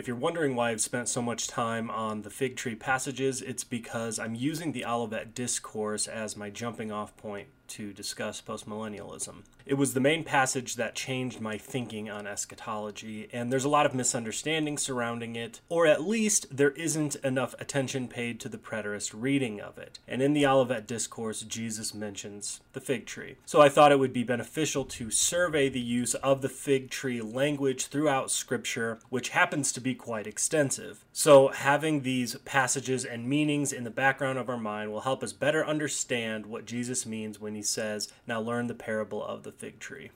If you're wondering why I've spent so much time on the fig tree passages, it's because I'm using the Olivet Discourse as my jumping off point to discuss postmillennialism. It was the main passage that changed my thinking on eschatology, and there's a lot of misunderstanding surrounding it, or at least there isn't enough attention paid to the preterist reading of it. And in the Olivet Discourse, Jesus mentions the fig tree. So I thought it would be beneficial to survey the use of the fig tree language throughout Scripture, which happens to be quite extensive. So having these passages and meanings in the background of our mind will help us better understand what Jesus means when he says, Now learn the parable of the fig tree.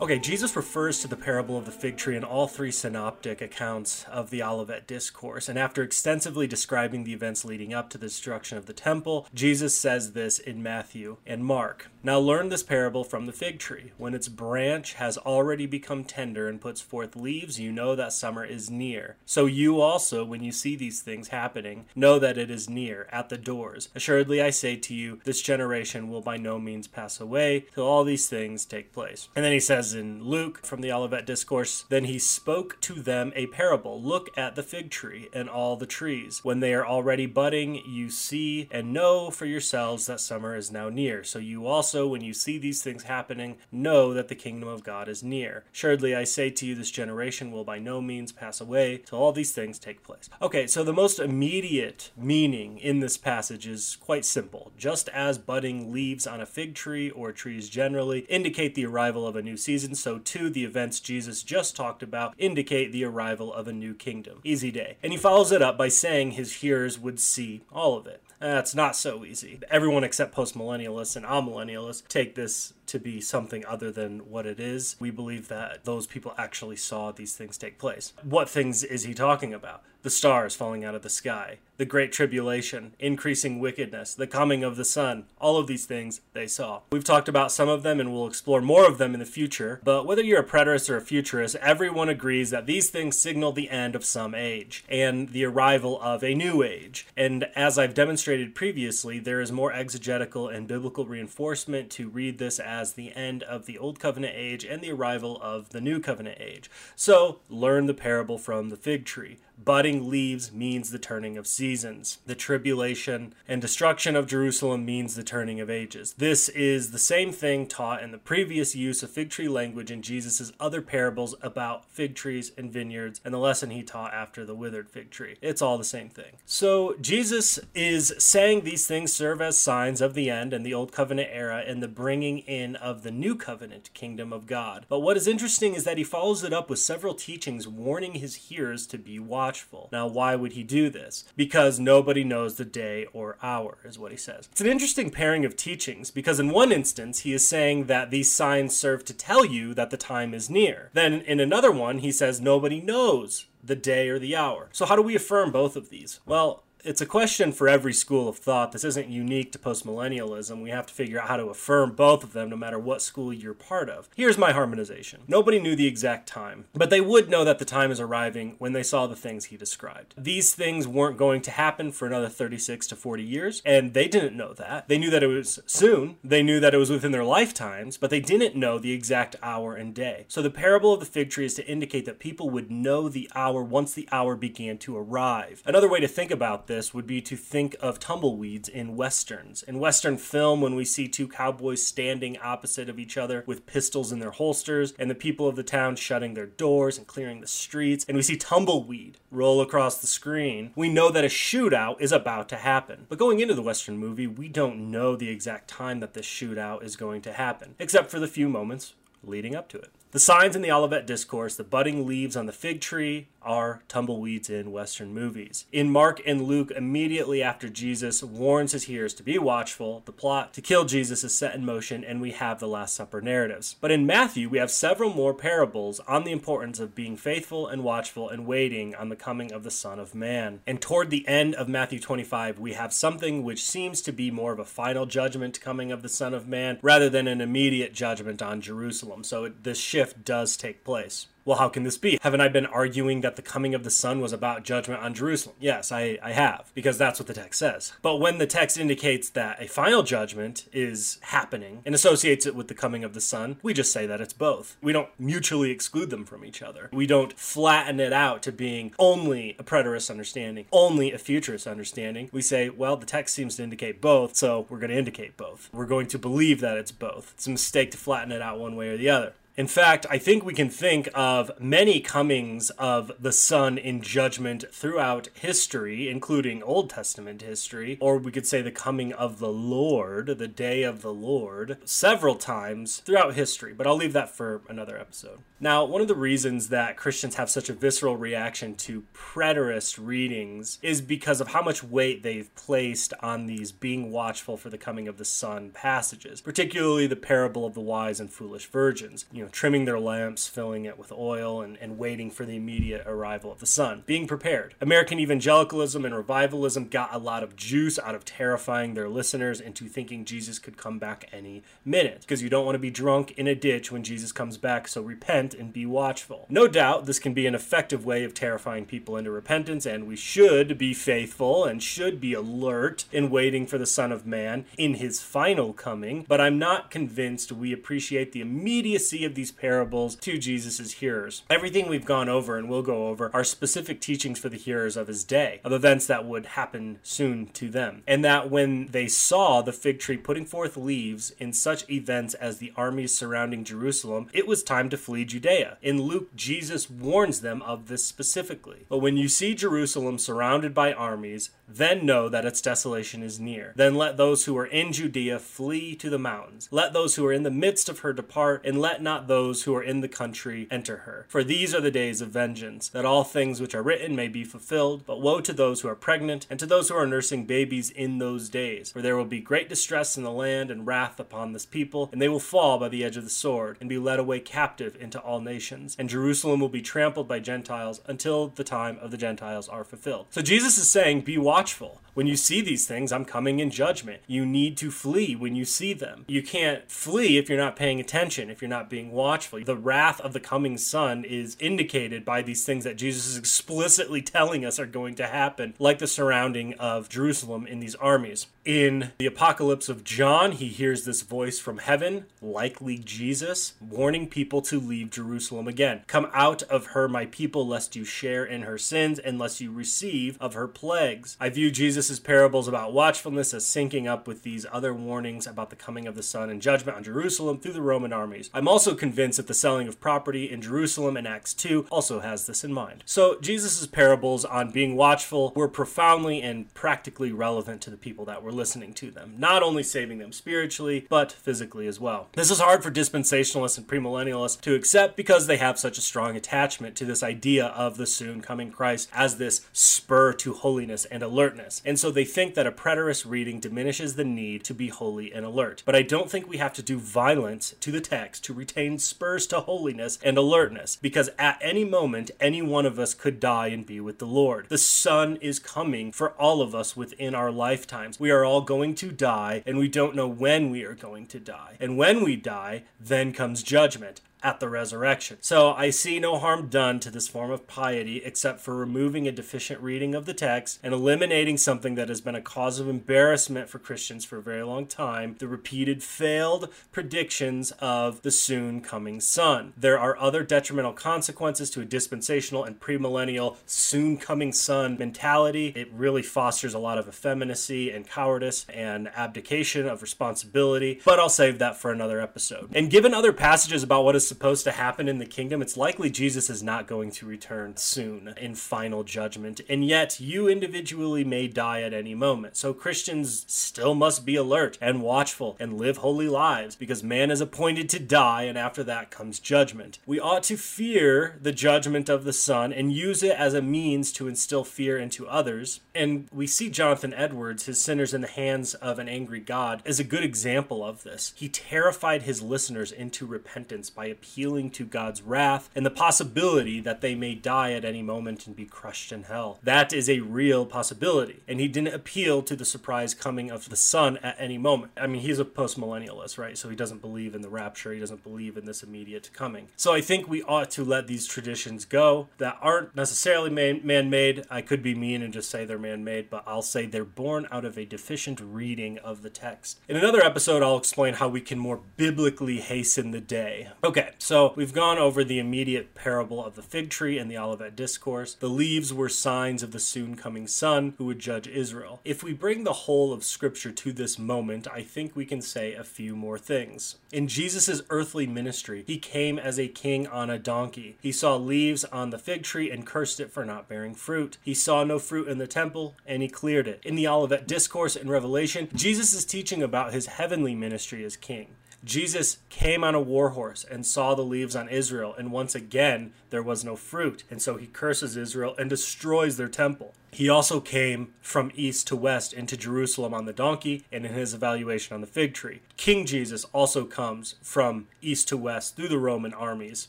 Okay, Jesus refers to the parable of the fig tree in all three synoptic accounts of the Olivet Discourse. And after extensively describing the events leading up to the destruction of the temple, Jesus says this in Matthew and Mark. Now learn this parable from the fig tree. When its branch has already become tender and puts forth leaves, you know that summer is near. So you also, when you see these things happening, know that it is near, at the doors. Assuredly, I say to you, this generation will by no means pass away till all these things take place. And then he says, says in Luke from the Olivet Discourse, Then he spoke to them a parable Look at the fig tree and all the trees. When they are already budding, you see and know for yourselves that summer is now near. So you also, when you see these things happening, know that the kingdom of God is near. Surely I say to you, this generation will by no means pass away till all these things take place. Okay, so the most immediate meaning in this passage is quite simple. Just as budding leaves on a fig tree or trees generally indicate the arrival of a new season, season, so too the events Jesus just talked about indicate the arrival of a new kingdom. Easy day. And he follows it up by saying his hearers would see all of it. That's not so easy. Everyone except postmillennialists and amillennialists take this to be something other than what it is. We believe that those people actually saw these things take place. What things is he talking about? The stars falling out of the sky, the great tribulation, increasing wickedness, the coming of the Son, all of these things they saw. We've talked about some of them and we'll explore more of them in the future, but whether you're a preterist or a futurist, everyone agrees that these things signal the end of some age and the arrival of a new age. And as I've demonstrated previously, there is more exegetical and biblical reinforcement to read this as the end of the Old Covenant age and the arrival of the New Covenant age. So, learn the parable from the fig tree. Budding leaves means the turning of seasons. The tribulation and destruction of Jerusalem means the turning of ages. This is the same thing taught in the previous use of fig tree language in Jesus' other parables about fig trees and vineyards and the lesson he taught after the withered fig tree. It's all the same thing. So Jesus is saying these things serve as signs of the end and the old covenant era and the bringing in of the new covenant kingdom of God. But what is interesting is that he follows it up with several teachings warning his hearers to be wise watchful. Now, why would he do this? Because nobody knows the day or hour, is what he says. It's an interesting pairing of teachings because, in one instance, he is saying that these signs serve to tell you that the time is near. Then, in another one, he says nobody knows the day or the hour. So, how do we affirm both of these? Well, it's a question for every school of thought. This isn't unique to postmillennialism. We have to figure out how to affirm both of them no matter what school you're part of. Here's my harmonization. Nobody knew the exact time, but they would know that the time is arriving when they saw the things he described. These things weren't going to happen for another 36 to 40 years, and they didn't know that. They knew that it was soon, they knew that it was within their lifetimes, but they didn't know the exact hour and day. So the parable of the fig tree is to indicate that people would know the hour once the hour began to arrive. Another way to think about this this would be to think of tumbleweeds in westerns. In western film, when we see two cowboys standing opposite of each other with pistols in their holsters, and the people of the town shutting their doors and clearing the streets, and we see tumbleweed roll across the screen, we know that a shootout is about to happen. But going into the western movie, we don't know the exact time that this shootout is going to happen, except for the few moments leading up to it. The signs in the Olivet Discourse, the budding leaves on the fig tree, are tumbleweeds in Western movies. In Mark and Luke, immediately after Jesus warns his hearers to be watchful, the plot to kill Jesus is set in motion, and we have the Last Supper narratives. But in Matthew, we have several more parables on the importance of being faithful and watchful and waiting on the coming of the Son of Man. And toward the end of Matthew 25, we have something which seems to be more of a final judgment coming of the Son of Man rather than an immediate judgment on Jerusalem. So this shift does take place. Well, how can this be? Haven't I been arguing that the coming of the Son was about judgment on Jerusalem? Yes, I, I have, because that's what the text says. But when the text indicates that a final judgment is happening and associates it with the coming of the Son, we just say that it's both. We don't mutually exclude them from each other. We don't flatten it out to being only a preterist understanding, only a futurist understanding. We say, well, the text seems to indicate both, so we're going to indicate both. We're going to believe that it's both. It's a mistake to flatten it out one way or the other. In fact, I think we can think of many comings of the Son in judgment throughout history, including Old Testament history, or we could say the coming of the Lord, the day of the Lord, several times throughout history, but I'll leave that for another episode. Now, one of the reasons that Christians have such a visceral reaction to preterist readings is because of how much weight they've placed on these being watchful for the coming of the Son passages, particularly the parable of the wise and foolish virgins. You know, trimming their lamps, filling it with oil, and, and waiting for the immediate arrival of the Son. Being prepared. American evangelicalism and revivalism got a lot of juice out of terrifying their listeners into thinking Jesus could come back any minute. Because you don't want to be drunk in a ditch when Jesus comes back, so repent and be watchful. No doubt this can be an effective way of terrifying people into repentance, and we should be faithful and should be alert in waiting for the Son of Man in his final coming, but I'm not convinced we appreciate the immediacy of these parables to Jesus' hearers. Everything we've gone over and will go over are specific teachings for the hearers of his day, of events that would happen soon to them. And that when they saw the fig tree putting forth leaves in such events as the armies surrounding Jerusalem, it was time to flee Judea. In Luke, Jesus warns them of this specifically. But when you see Jerusalem surrounded by armies, then know that its desolation is near. Then let those who are in Judea flee to the mountains. Let those who are in the midst of her depart, and let not those who are in the country enter her. For these are the days of vengeance, that all things which are written may be fulfilled. But woe to those who are pregnant, and to those who are nursing babies in those days. For there will be great distress in the land, and wrath upon this people, and they will fall by the edge of the sword, and be led away captive into all nations. And Jerusalem will be trampled by Gentiles until the time of the Gentiles are fulfilled. So Jesus is saying, Be watchful. When you see these things, I'm coming in judgment. You need to flee when you see them. You can't flee if you're not paying attention, if you're not being watchful. The wrath of the coming Son is indicated by these things that Jesus is explicitly telling us are going to happen, like the surrounding of Jerusalem in these armies. In the Apocalypse of John, he hears this voice from heaven, likely Jesus, warning people to leave Jerusalem again. Come out of her, my people, lest you share in her sins, and lest you receive of her plagues. I view Jesus' parables about watchfulness as syncing up with these other warnings about the coming of the Son and judgment on Jerusalem through the Roman armies. I'm also convinced that the selling of property in Jerusalem in Acts 2 also has this in mind. So, Jesus' parables on being watchful were profoundly and practically relevant to the people that were listening to them, not only saving them spiritually, but physically as well. This is hard for dispensationalists and premillennialists to accept because they have such a strong attachment to this idea of the soon coming Christ as this spur to holiness and alertness. And so they think that a preterist reading diminishes the need to be holy and alert. But I don't think we have to do violence to the text to retain spurs to holiness and alertness, because at any moment, any one of us could die and be with the Lord. The Son is coming for all of us within our lifetimes. We are all going to die, and we don't know when we are going to die. And when we die, then comes judgment at the resurrection. So I see no harm done to this form of piety except for removing a deficient reading of the text and eliminating something that has been a cause of embarrassment for Christians for a very long time the repeated failed predictions of the soon coming Son. There are other detrimental consequences to a dispensational and premillennial soon coming Son mentality. It really fosters a lot of effeminacy and cowardice and abdication of responsibility, but I'll save that for another episode. And given other passages about what is supposed to happen in the kingdom, it's likely Jesus is not going to return soon in final judgment. And yet, you individually may die at any moment. So Christians still must be alert and watchful and live holy lives because man is appointed to die, and after that comes judgment. We ought to fear the judgment of the Son and use it as a means to instill fear into others. And we see Jonathan Edwards, his sinners in the hands of an angry God, as a good example of this. He terrified his listeners into repentance by appealing to God's wrath and the possibility that they may die at any moment and be crushed in hell. That is a real possibility. And he didn't appeal to the surprise coming of the Son at any moment. I mean, he's a postmillennialist, right? So he doesn't believe in the rapture, he doesn't believe in this immediate coming. So I think we ought to let these traditions go that aren't necessarily man made. I could be mean and just say they're man made, but I'll say they're born out of a deficient reading of the text. In another episode, I'll explain how we can more biblically hasten the day. Okay, so we've gone over the immediate parable of the fig tree and the Olivet Discourse. The leaves were signs of the soon coming Son who would judge Israel. If we bring the whole of Scripture to this moment, I think we can say a few more things. In Jesus' earthly ministry, he came as a king on a donkey. He saw leaves on the fig tree and cursed it for not bearing fruit. He saw no fruit in the temple and he cleared it. In the Olivet Discourse in Revelation, Jesus is teaching about his heavenly ministry as king. Jesus came on a war horse and saw the leaves on Israel, and once again there was no fruit. And so he curses Israel and destroys their temple. He also came from east to west into Jerusalem on the donkey and in his evaluation on the fig tree. King Jesus also comes from east to west through the Roman armies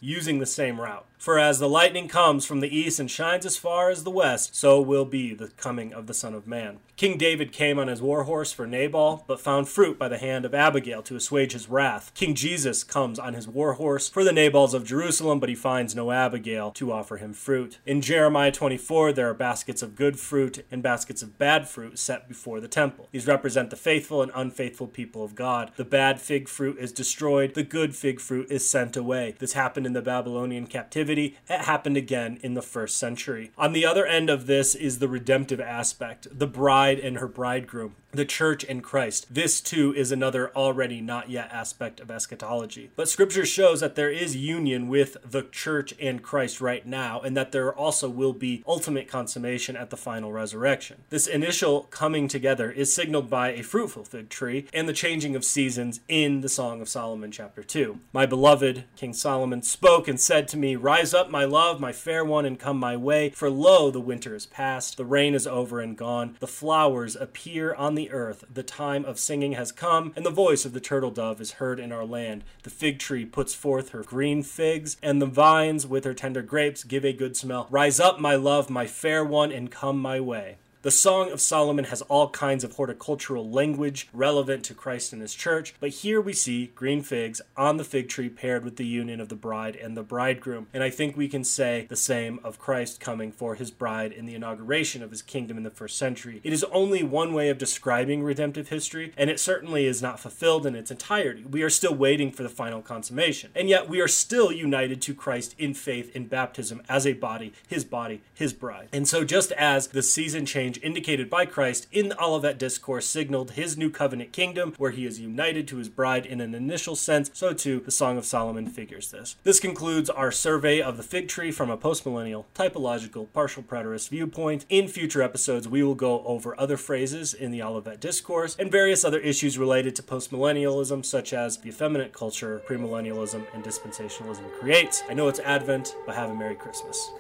using the same route. For as the lightning comes from the east and shines as far as the west, so will be the coming of the Son of Man. King David came on his war horse for Nabal, but found fruit by the hand of Abigail to assuage his wrath. King Jesus comes on his war horse for the Nabals of Jerusalem, but he finds no Abigail to offer him fruit. In Jeremiah 24, there are baskets of good fruit and baskets of bad fruit set before the temple. These represent the faithful and unfaithful people of God. The bad fig fruit is destroyed, the good fig fruit is sent away. This happened in the Babylonian captivity. It happened again in the first century. On the other end of this is the redemptive aspect, the bride and her bridegroom the church and Christ. This too is another already not yet aspect of eschatology. But scripture shows that there is union with the church and Christ right now, and that there also will be ultimate consummation at the final resurrection. This initial coming together is signaled by a fruitful fig tree and the changing of seasons in the Song of Solomon, chapter 2. My beloved King Solomon spoke and said to me, Rise up, my love, my fair one, and come my way, for lo, the winter is past, the rain is over and gone, the flowers appear on the earth. The time of singing has come, and the voice of the turtle dove is heard in our land. The fig tree puts forth her green figs, and the vines with her tender grapes give a good smell. Rise up, my love, my fair one, and come my way. The Song of Solomon has all kinds of horticultural language relevant to Christ and his church, but here we see green figs on the fig tree paired with the union of the bride and the bridegroom. And I think we can say the same of Christ coming for his bride in the inauguration of his kingdom in the first century. It is only one way of describing redemptive history, and it certainly is not fulfilled in its entirety. We are still waiting for the final consummation. And yet we are still united to Christ in faith in baptism as a body, his body, his bride. And so just as the season change change indicated by Christ in the Olivet Discourse signaled his new covenant kingdom, where he is united to his bride in an initial sense, so too the Song of Solomon figures this. This concludes our survey of the fig tree from a postmillennial, typological, partial preterist viewpoint. In future episodes, we will go over other phrases in the Olivet Discourse and various other issues related to postmillennialism, such as the effeminate culture premillennialism and dispensationalism creates. I know it's Advent, but have a Merry Christmas.